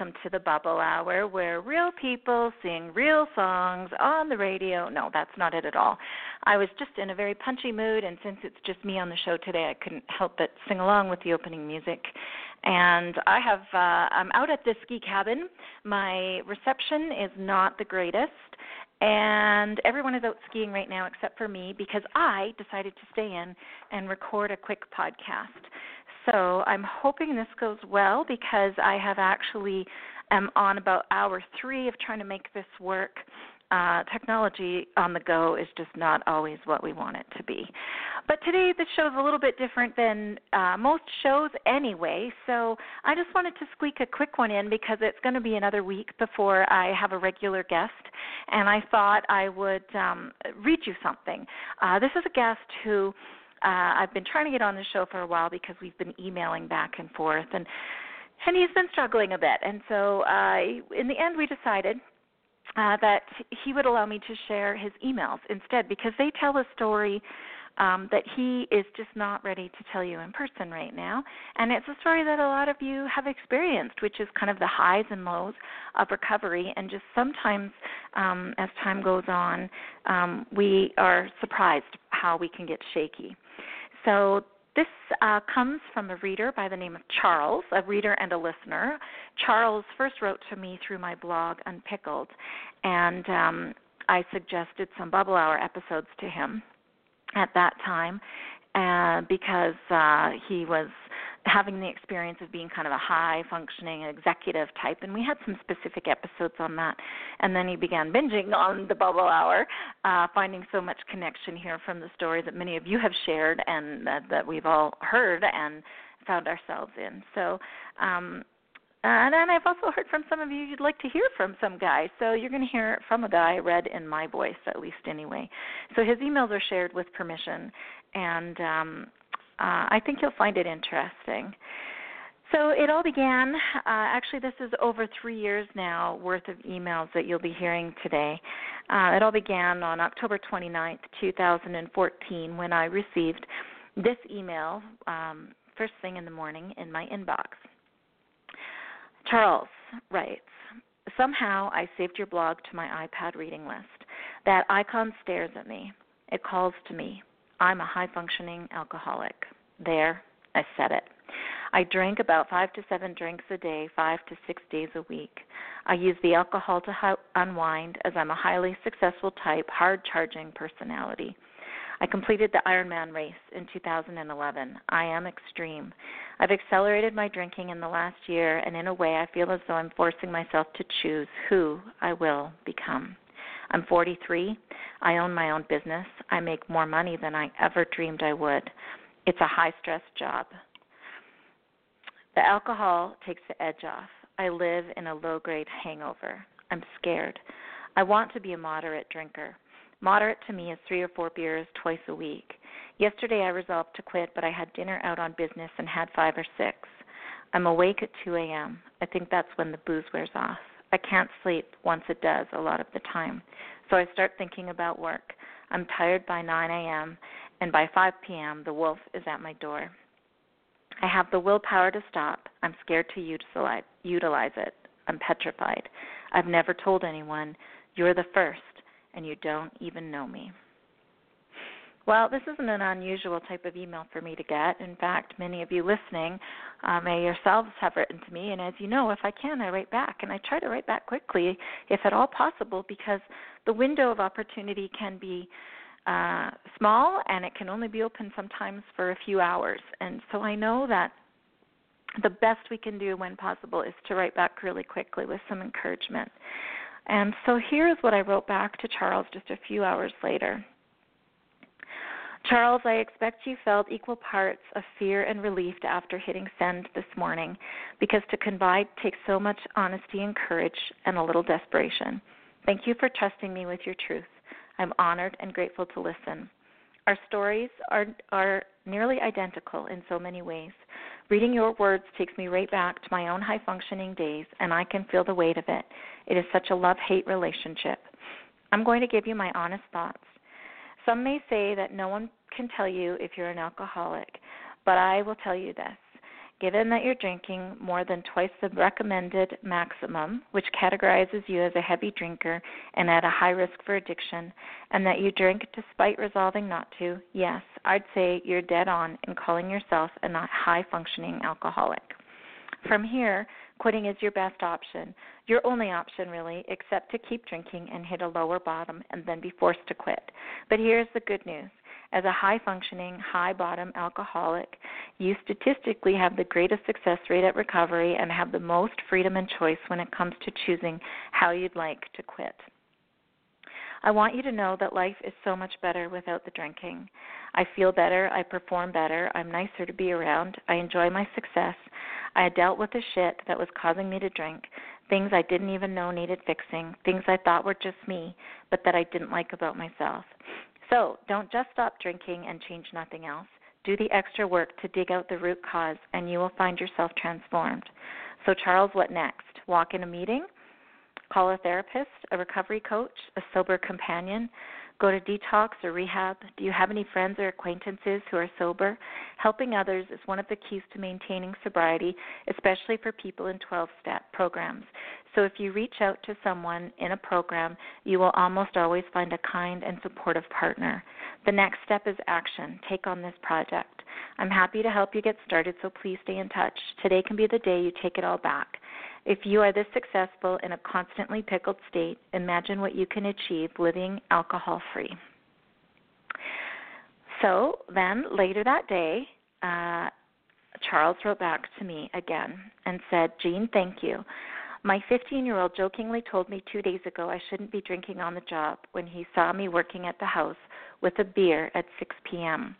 welcome to the Bubble Hour, where real people sing real songs on the radio. No, that's not it at all. I was just in a very punchy mood, and since it's just me on the show today, I couldn't help but sing along with the opening music. And I have, uh, I'm out at the ski cabin. My reception is not the greatest, and everyone is out skiing right now except for me because I decided to stay in and record a quick podcast. So I'm hoping this goes well because I have actually am on about hour three of trying to make this work. Uh, technology on the go is just not always what we want it to be. But today the show is a little bit different than uh, most shows anyway, so I just wanted to squeak a quick one in because it's going to be another week before I have a regular guest, and I thought I would um, read you something. Uh, this is a guest who uh, I've been trying to get on the show for a while because we've been emailing back and forth, and and he's been struggling a bit. And so, uh, in the end, we decided uh, that he would allow me to share his emails instead because they tell a story um, that he is just not ready to tell you in person right now. And it's a story that a lot of you have experienced, which is kind of the highs and lows of recovery. And just sometimes, um, as time goes on, um, we are surprised how we can get shaky. So this uh, comes from a reader by the name of Charles, a reader and a listener. Charles first wrote to me through my blog Unpickled, and um, I suggested some Bubble Hour episodes to him at that time uh, because uh, he was having the experience of being kind of a high functioning executive type and we had some specific episodes on that. And then he began binging on the bubble hour uh, finding so much connection here from the story that many of you have shared and uh, that we've all heard and found ourselves in. So um, and then I've also heard from some of you you'd like to hear from some guy. So you're going to hear from a guy read in my voice, at least anyway. So his emails are shared with permission, and um, uh, I think you'll find it interesting. So it all began, uh, actually, this is over three years now worth of emails that you'll be hearing today. Uh, it all began on October 29th, 2014, when I received this email um, first thing in the morning in my inbox. Charles writes, Somehow I saved your blog to my iPad reading list. That icon stares at me. It calls to me. I'm a high functioning alcoholic. There, I said it. I drink about five to seven drinks a day, five to six days a week. I use the alcohol to unwind as I'm a highly successful type, hard charging personality. I completed the Ironman race in 2011. I am extreme. I've accelerated my drinking in the last year, and in a way, I feel as though I'm forcing myself to choose who I will become. I'm 43. I own my own business. I make more money than I ever dreamed I would. It's a high stress job. The alcohol takes the edge off. I live in a low grade hangover. I'm scared. I want to be a moderate drinker. Moderate to me is three or four beers twice a week. Yesterday I resolved to quit, but I had dinner out on business and had five or six. I'm awake at 2 a.m. I think that's when the booze wears off. I can't sleep once it does a lot of the time. So I start thinking about work. I'm tired by 9 a.m., and by 5 p.m., the wolf is at my door. I have the willpower to stop. I'm scared to utilize, it. I'm petrified. I've never told anyone, You're the first, and you don't even know me. Well, this isn't an unusual type of email for me to get. In fact, many of you listening uh, may yourselves have written to me, and as you know, if I can, I write back, and I try to write back quickly, if at all possible, because the window of opportunity can be uh, small, and it can only be open sometimes for a few hours. And so I know that the best we can do when possible is to write back really quickly with some encouragement. And so here's what I wrote back to Charles just a few hours later. Charles, I expect you felt equal parts of fear and relief after hitting send this morning because to confide takes so much honesty and courage and a little desperation. Thank you for trusting me with your truth. I'm honored and grateful to listen. Our stories are, are nearly identical in so many ways. Reading your words takes me right back to my own high functioning days, and I can feel the weight of it. It is such a love hate relationship. I'm going to give you my honest thoughts. Some may say that no one can tell you if you're an alcoholic, but I will tell you this. Given that you're drinking more than twice the recommended maximum, which categorizes you as a heavy drinker and at a high risk for addiction, and that you drink despite resolving not to, yes, I'd say you're dead on in calling yourself a not high functioning alcoholic. From here, quitting is your best option, your only option really, except to keep drinking and hit a lower bottom and then be forced to quit. But here's the good news as a high functioning, high bottom alcoholic, you statistically have the greatest success rate at recovery and have the most freedom and choice when it comes to choosing how you'd like to quit. I want you to know that life is so much better without the drinking. I feel better, I perform better, I'm nicer to be around, I enjoy my success. I dealt with the shit that was causing me to drink, things I didn't even know needed fixing, things I thought were just me, but that I didn't like about myself. So don't just stop drinking and change nothing else. Do the extra work to dig out the root cause, and you will find yourself transformed. So, Charles, what next? Walk in a meeting? Call a therapist, a recovery coach, a sober companion? Go to detox or rehab? Do you have any friends or acquaintances who are sober? Helping others is one of the keys to maintaining sobriety, especially for people in 12 step programs. So if you reach out to someone in a program, you will almost always find a kind and supportive partner. The next step is action. Take on this project. I'm happy to help you get started, so please stay in touch. Today can be the day you take it all back. If you are this successful in a constantly pickled state, imagine what you can achieve living alcohol free. So then later that day, uh, Charles wrote back to me again and said, Jean, thank you. My 15 year old jokingly told me two days ago I shouldn't be drinking on the job when he saw me working at the house with a beer at 6 p.m.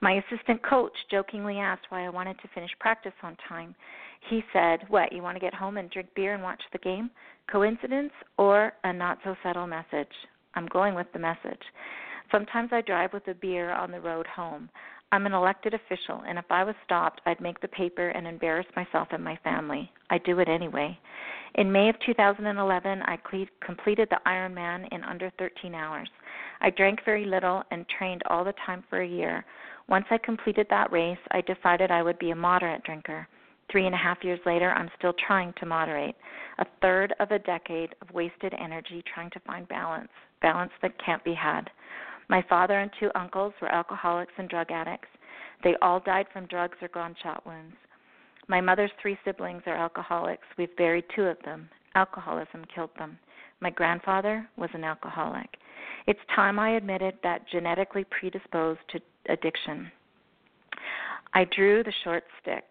My assistant coach jokingly asked why I wanted to finish practice on time. He said, What, you want to get home and drink beer and watch the game? Coincidence or a not so subtle message? I'm going with the message. Sometimes I drive with a beer on the road home. I'm an elected official, and if I was stopped, I'd make the paper and embarrass myself and my family. I do it anyway. In May of 2011, I completed the Ironman in under 13 hours. I drank very little and trained all the time for a year. Once I completed that race, I decided I would be a moderate drinker. Three and a half years later, I'm still trying to moderate. A third of a decade of wasted energy trying to find balance, balance that can't be had. My father and two uncles were alcoholics and drug addicts. They all died from drugs or gunshot wounds. My mother's three siblings are alcoholics. We've buried two of them. Alcoholism killed them. My grandfather was an alcoholic. It's time I admitted that genetically predisposed to addiction. I drew the short stick.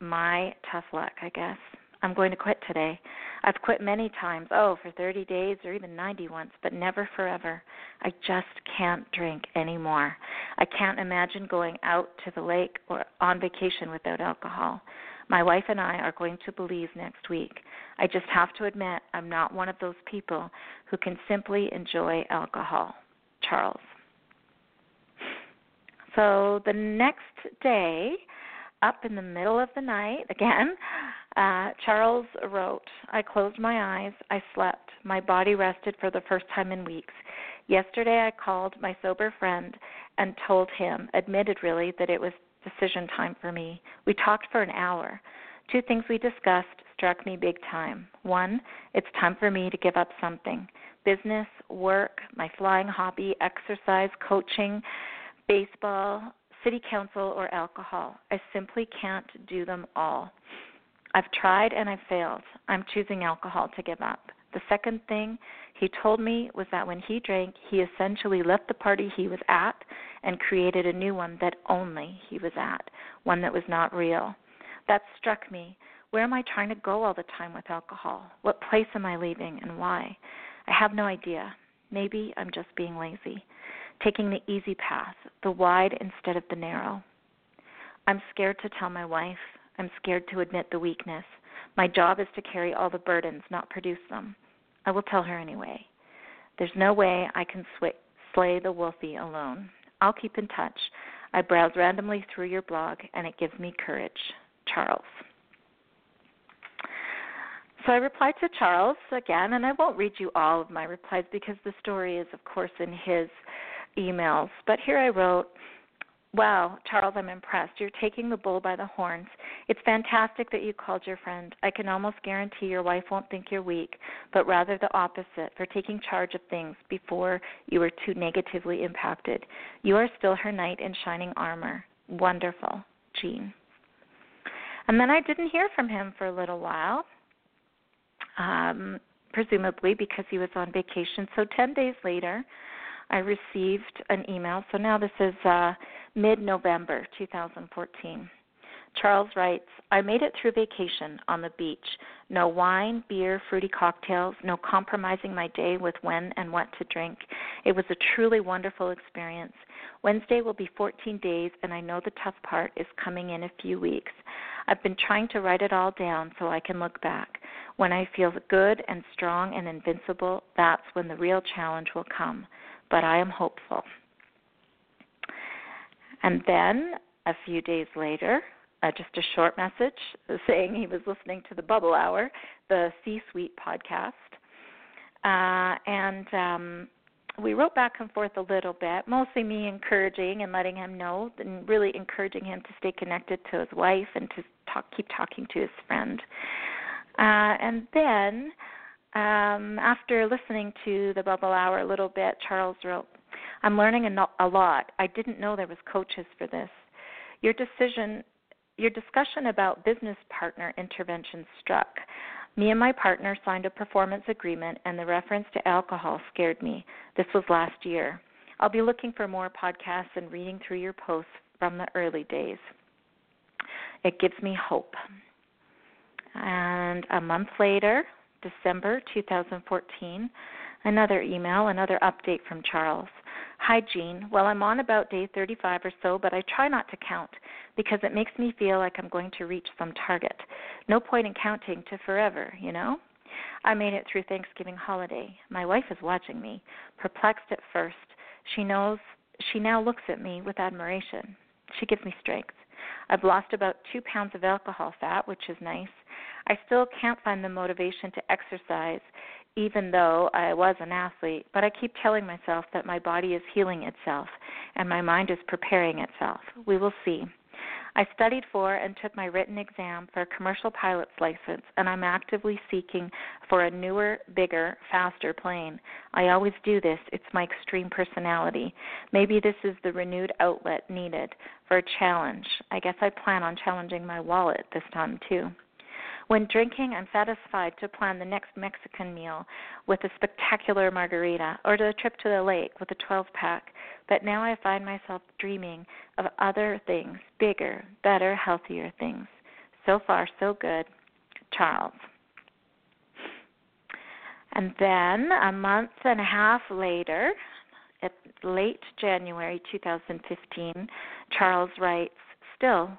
My tough luck, I guess. I'm going to quit today. I've quit many times, oh, for 30 days or even 90 once, but never forever. I just can't drink anymore. I can't imagine going out to the lake or on vacation without alcohol. My wife and I are going to Belize next week. I just have to admit I'm not one of those people who can simply enjoy alcohol. Charles. So the next day, up in the middle of the night, again, uh, Charles wrote, I closed my eyes, I slept, my body rested for the first time in weeks. Yesterday I called my sober friend and told him, admitted really, that it was decision time for me. We talked for an hour. Two things we discussed struck me big time. One, it's time for me to give up something business, work, my flying hobby, exercise, coaching, baseball, city council, or alcohol. I simply can't do them all. I've tried and I've failed. I'm choosing alcohol to give up. The second thing he told me was that when he drank, he essentially left the party he was at and created a new one that only he was at, one that was not real. That struck me. Where am I trying to go all the time with alcohol? What place am I leaving and why? I have no idea. Maybe I'm just being lazy, taking the easy path, the wide instead of the narrow. I'm scared to tell my wife. I'm scared to admit the weakness. My job is to carry all the burdens, not produce them. I will tell her anyway. There's no way I can sw- slay the wolfie alone. I'll keep in touch. I browse randomly through your blog, and it gives me courage. Charles. So I replied to Charles again, and I won't read you all of my replies because the story is, of course, in his emails. But here I wrote Wow, Charles, I'm impressed. You're taking the bull by the horns. It's fantastic that you called your friend. I can almost guarantee your wife won't think you're weak, but rather the opposite for taking charge of things before you were too negatively impacted. You are still her knight in shining armor. Wonderful, Jean. And then I didn't hear from him for a little while, um, presumably because he was on vacation. So 10 days later, I received an email. So now this is uh, mid November 2014. Charles writes, I made it through vacation on the beach. No wine, beer, fruity cocktails, no compromising my day with when and what to drink. It was a truly wonderful experience. Wednesday will be 14 days, and I know the tough part is coming in a few weeks. I've been trying to write it all down so I can look back. When I feel good and strong and invincible, that's when the real challenge will come. But I am hopeful. And then a few days later, uh, just a short message saying he was listening to the Bubble Hour, the C Suite podcast. Uh, and um, we wrote back and forth a little bit, mostly me encouraging and letting him know, and really encouraging him to stay connected to his wife and to talk, keep talking to his friend. Uh, and then, um, after listening to the Bubble Hour a little bit, Charles wrote, I'm learning a, a lot. I didn't know there was coaches for this. Your decision, your discussion about business partner intervention struck. Me and my partner signed a performance agreement, and the reference to alcohol scared me. This was last year. I'll be looking for more podcasts and reading through your posts from the early days. It gives me hope. And a month later, December 2014, another email, another update from Charles. Hi, Jean. Well, I'm on about day 35 or so, but I try not to count because it makes me feel like I'm going to reach some target. No point in counting to forever, you know? I made it through Thanksgiving holiday. My wife is watching me, perplexed at first. She knows she now looks at me with admiration. She gives me strength. I've lost about two pounds of alcohol fat, which is nice. I still can't find the motivation to exercise, even though I was an athlete, but I keep telling myself that my body is healing itself and my mind is preparing itself. We will see. I studied for and took my written exam for a commercial pilot's license, and I'm actively seeking for a newer, bigger, faster plane. I always do this, it's my extreme personality. Maybe this is the renewed outlet needed for a challenge. I guess I plan on challenging my wallet this time, too. When drinking, I'm satisfied to plan the next Mexican meal with a spectacular margarita or to a trip to the lake with a 12 pack. But now I find myself dreaming of other things, bigger, better, healthier things. So far, so good. Charles. And then a month and a half later, at late January 2015, Charles writes, Still,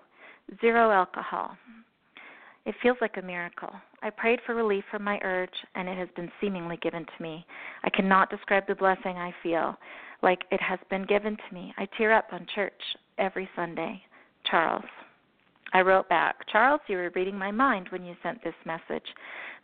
zero alcohol. It feels like a miracle. I prayed for relief from my urge, and it has been seemingly given to me. I cannot describe the blessing I feel, like it has been given to me. I tear up on church every Sunday. Charles. I wrote back, Charles, you were reading my mind when you sent this message.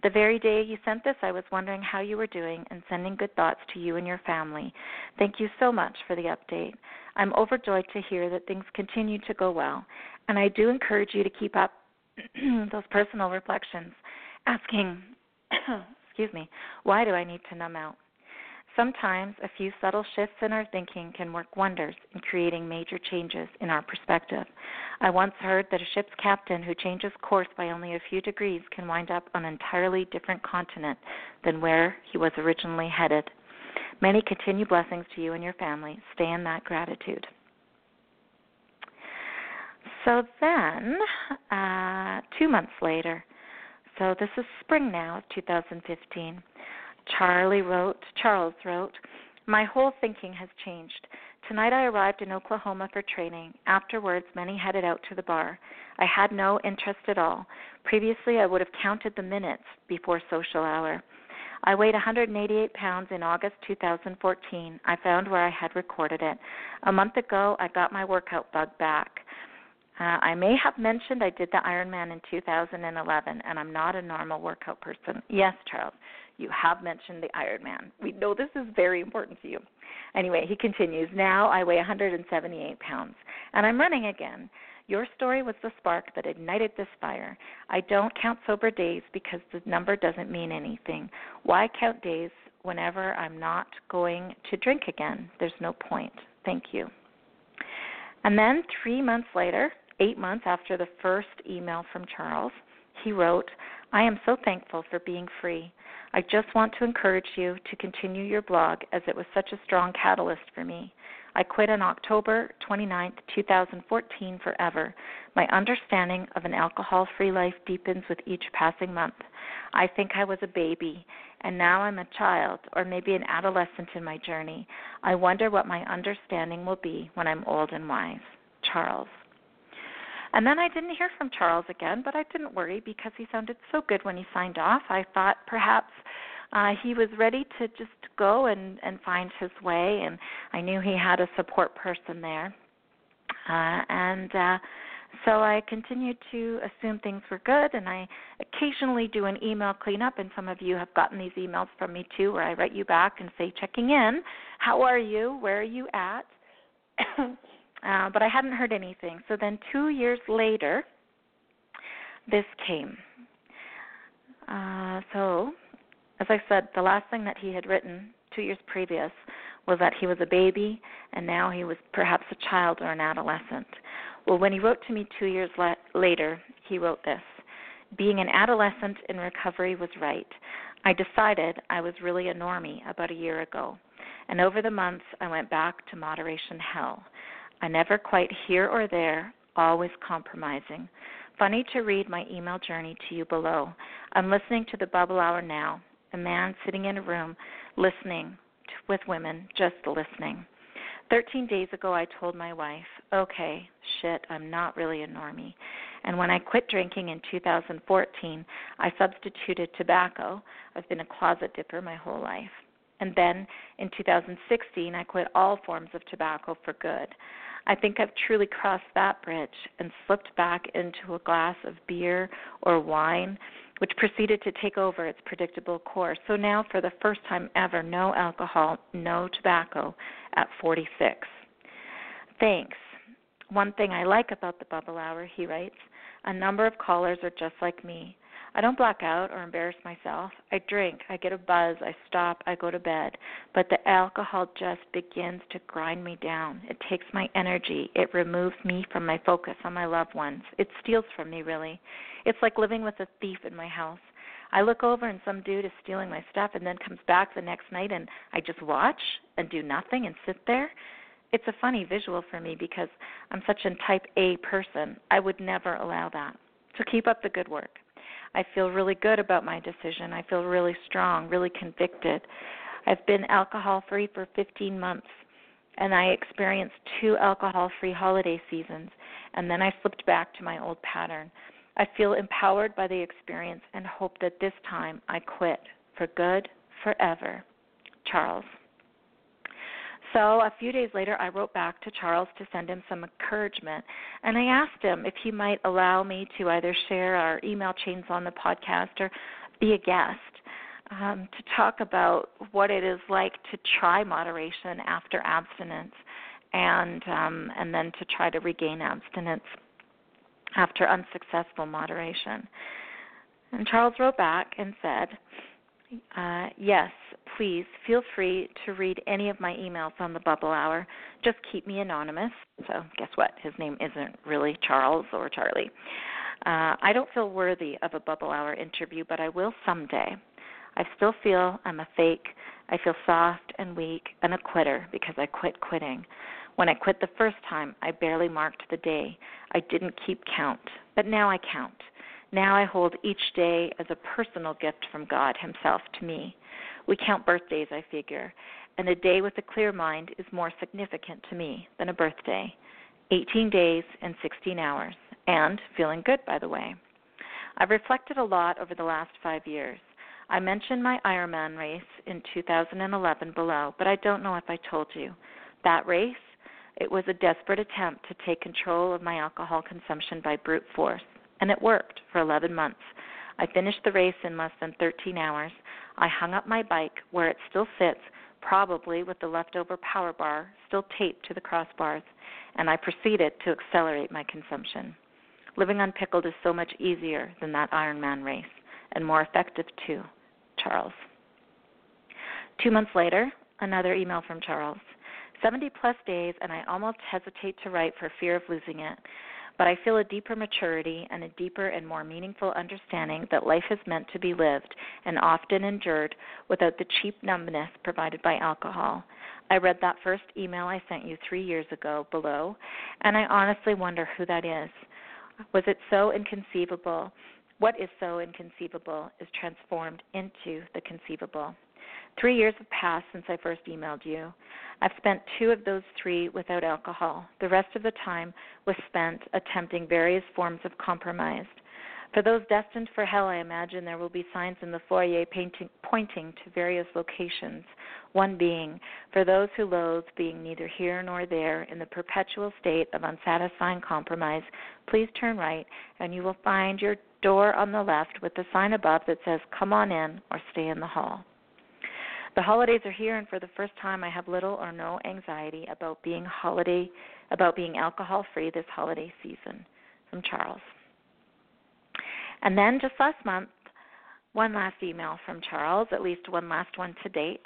The very day you sent this, I was wondering how you were doing and sending good thoughts to you and your family. Thank you so much for the update. I'm overjoyed to hear that things continue to go well, and I do encourage you to keep up those personal reflections, asking, excuse me, why do I need to numb out? Sometimes a few subtle shifts in our thinking can work wonders in creating major changes in our perspective. I once heard that a ship's captain who changes course by only a few degrees can wind up on an entirely different continent than where he was originally headed. Many continued blessings to you and your family. Stay in that gratitude. So then, uh, two months later, so this is spring now of 2015, Charlie wrote, Charles wrote, My whole thinking has changed. Tonight I arrived in Oklahoma for training. Afterwards, many headed out to the bar. I had no interest at all. Previously, I would have counted the minutes before social hour. I weighed 188 pounds in August 2014. I found where I had recorded it. A month ago, I got my workout bug back. Uh, I may have mentioned I did the Ironman in 2011, and I'm not a normal workout person. Yes, Charles, You have mentioned the Ironman. We know this is very important to you. Anyway, he continues, Now I weigh 178 pounds, and I'm running again. Your story was the spark that ignited this fire. I don't count sober days because the number doesn't mean anything. Why count days whenever I'm not going to drink again? There's no point. Thank you. And then three months later, eight months after the first email from Charles, he wrote, I am so thankful for being free. I just want to encourage you to continue your blog as it was such a strong catalyst for me. I quit on October 29, 2014, forever. My understanding of an alcohol free life deepens with each passing month. I think I was a baby, and now I'm a child, or maybe an adolescent in my journey. I wonder what my understanding will be when I'm old and wise. Charles. And then I didn't hear from Charles again, but I didn't worry because he sounded so good when he signed off. I thought perhaps uh, he was ready to just go and and find his way, and I knew he had a support person there, uh, and. uh so I continued to assume things were good, and I occasionally do an email cleanup. And some of you have gotten these emails from me too, where I write you back and say, checking in, how are you? Where are you at? uh, but I hadn't heard anything. So then, two years later, this came. Uh, so as I said, the last thing that he had written two years previous was that he was a baby and now he was perhaps a child or an adolescent. Well, when he wrote to me two years la- later, he wrote this Being an adolescent in recovery was right. I decided I was really a normie about a year ago, and over the months I went back to moderation hell. I never quite here or there, always compromising. Funny to read my email journey to you below. I'm listening to the Bubble Hour now, a man sitting in a room listening with women, just listening. 13 days ago, I told my wife, okay, shit, I'm not really a normie. And when I quit drinking in 2014, I substituted tobacco. I've been a closet dipper my whole life. And then in 2016, I quit all forms of tobacco for good. I think I've truly crossed that bridge and slipped back into a glass of beer or wine which proceeded to take over its predictable course. So now, for the first time ever, no alcohol, no tobacco at 46. Thanks. One thing I like about the bubble hour, he writes, a number of callers are just like me. I don't black out or embarrass myself. I drink, I get a buzz, I stop, I go to bed. But the alcohol just begins to grind me down. It takes my energy, it removes me from my focus on my loved ones. It steals from me, really. It's like living with a thief in my house. I look over and some dude is stealing my stuff and then comes back the next night and I just watch and do nothing and sit there. It's a funny visual for me because I'm such a type A person. I would never allow that. So keep up the good work. I feel really good about my decision. I feel really strong, really convicted. I've been alcohol free for 15 months and I experienced two alcohol free holiday seasons and then I slipped back to my old pattern. I feel empowered by the experience and hope that this time I quit for good, forever. Charles. So a few days later, I wrote back to Charles to send him some encouragement, and I asked him if he might allow me to either share our email chains on the podcast or be a guest um, to talk about what it is like to try moderation after abstinence, and um, and then to try to regain abstinence after unsuccessful moderation. And Charles wrote back and said, uh, Yes, please feel free to read any of my emails on the Bubble Hour. Just keep me anonymous. So, guess what? His name isn't really Charles or Charlie. Uh, I don't feel worthy of a Bubble Hour interview, but I will someday. I still feel I'm a fake. I feel soft and weak and a quitter because I quit quitting. When I quit the first time, I barely marked the day. I didn't keep count, but now I count. Now I hold each day as a personal gift from God Himself to me. We count birthdays, I figure, and a day with a clear mind is more significant to me than a birthday. 18 days and 16 hours, and feeling good, by the way. I've reflected a lot over the last five years. I mentioned my Ironman race in 2011 below, but I don't know if I told you. That race it was a desperate attempt to take control of my alcohol consumption by brute force, and it worked for 11 months. I finished the race in less than 13 hours. I hung up my bike where it still sits, probably with the leftover power bar still taped to the crossbars, and I proceeded to accelerate my consumption. Living unpickled is so much easier than that Ironman race, and more effective too. Charles. Two months later, another email from Charles. 70 plus days, and I almost hesitate to write for fear of losing it. But I feel a deeper maturity and a deeper and more meaningful understanding that life is meant to be lived and often endured without the cheap numbness provided by alcohol. I read that first email I sent you three years ago below, and I honestly wonder who that is. Was it so inconceivable? What is so inconceivable is transformed into the conceivable. Three years have passed since I first emailed you. I've spent two of those three without alcohol. The rest of the time was spent attempting various forms of compromise. For those destined for hell, I imagine there will be signs in the foyer painting, pointing to various locations. One being, for those who loathe being neither here nor there in the perpetual state of unsatisfying compromise, please turn right and you will find your door on the left with the sign above that says, Come on in or stay in the hall. The holidays are here, and for the first time, I have little or no anxiety about being holiday, about being alcohol free this holiday season. From Charles. And then just last month, one last email from Charles, at least one last one to date.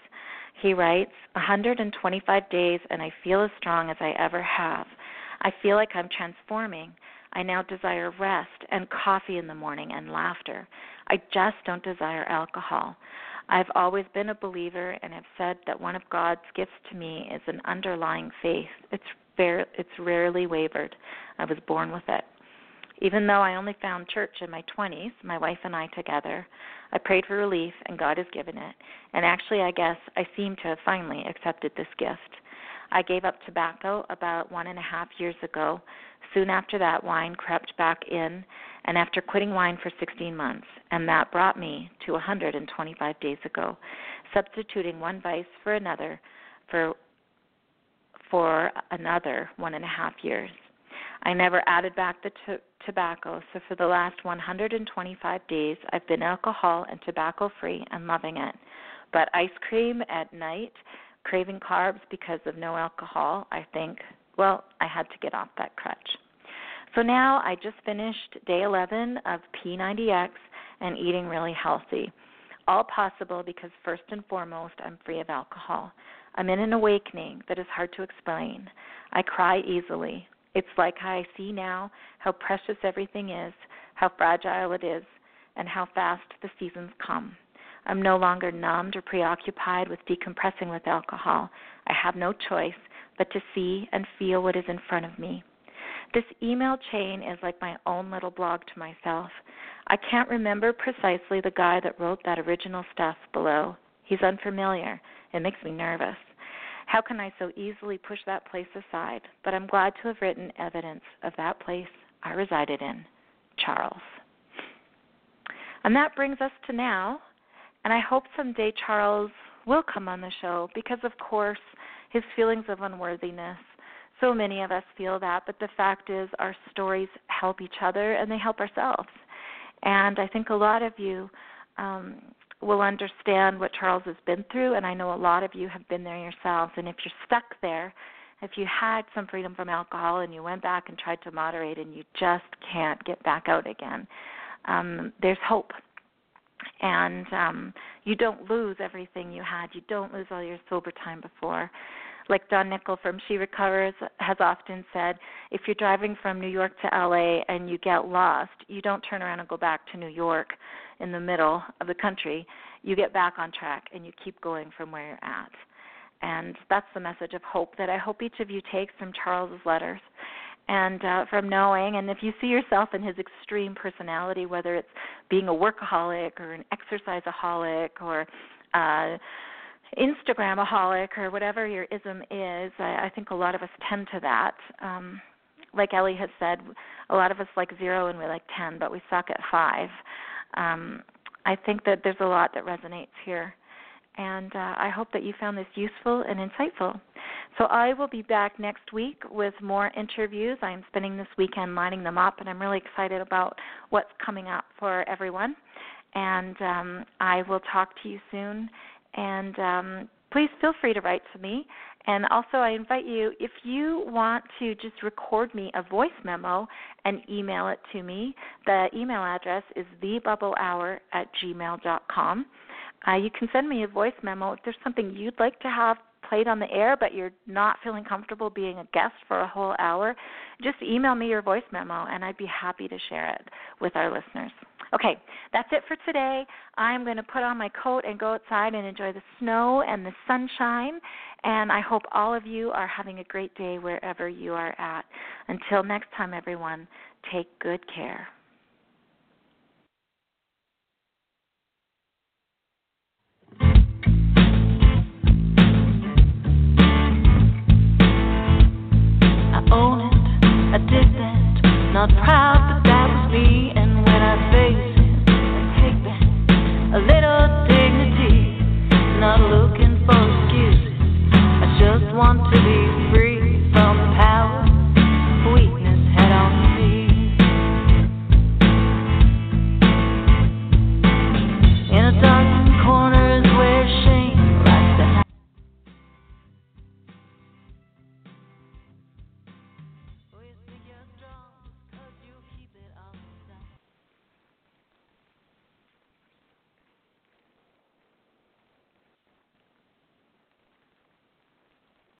He writes, 125 days, and I feel as strong as I ever have. I feel like I'm transforming. I now desire rest and coffee in the morning and laughter. I just don't desire alcohol. I've always been a believer and have said that one of God's gifts to me is an underlying faith. It's fair, it's rarely wavered. I was born with it. Even though I only found church in my 20s, my wife and I together, I prayed for relief and God has given it. And actually, I guess I seem to have finally accepted this gift. I gave up tobacco about one and a half years ago. Soon after that, wine crept back in, and after quitting wine for 16 months, and that brought me to 125 days ago, substituting one vice for another for for another one and a half years. I never added back the t- tobacco, so for the last 125 days, I've been alcohol and tobacco free and loving it. But ice cream at night craving carbs because of no alcohol, I think, well, I had to get off that crutch. So now I just finished day 11 of P90X and eating really healthy. All possible because, first and foremost, I'm free of alcohol. I'm in an awakening that is hard to explain. I cry easily. It's like I see now how precious everything is, how fragile it is, and how fast the seasons come. I'm no longer numbed or preoccupied with decompressing with alcohol. I have no choice but to see and feel what is in front of me. This email chain is like my own little blog to myself. I can't remember precisely the guy that wrote that original stuff below. He's unfamiliar. It makes me nervous. How can I so easily push that place aside? But I'm glad to have written evidence of that place I resided in, Charles. And that brings us to now, and I hope someday Charles will come on the show because, of course, his feelings of unworthiness. So many of us feel that, but the fact is, our stories help each other and they help ourselves. And I think a lot of you um, will understand what Charles has been through, and I know a lot of you have been there yourselves. And if you're stuck there, if you had some freedom from alcohol and you went back and tried to moderate and you just can't get back out again, um, there's hope and um you don't lose everything you had you don't lose all your sober time before like Dawn Nickel from She Recovers has often said, if you're driving from New York to LA and you get lost, you don't turn around and go back to New York in the middle of the country. You get back on track and you keep going from where you're at. And that's the message of hope that I hope each of you takes from Charles's letters and uh, from knowing and if you see yourself in his extreme personality whether it's being a workaholic or an exerciseaholic or uh instagramaholic or whatever your ism is i, I think a lot of us tend to that. Um like ellie has said a lot of us like zero and we like ten but we suck at five. Um i think that there's a lot that resonates here. And uh, I hope that you found this useful and insightful. So I will be back next week with more interviews. I'm spending this weekend lining them up, and I'm really excited about what's coming up for everyone. And um, I will talk to you soon. And um, please feel free to write to me. And also, I invite you, if you want to just record me a voice memo and email it to me, the email address is thebubblehour at gmail.com. Uh, you can send me a voice memo if there's something you'd like to have played on the air, but you're not feeling comfortable being a guest for a whole hour. Just email me your voice memo, and I'd be happy to share it with our listeners. Okay, that's it for today. I'm going to put on my coat and go outside and enjoy the snow and the sunshine. And I hope all of you are having a great day wherever you are at. Until next time, everyone, take good care.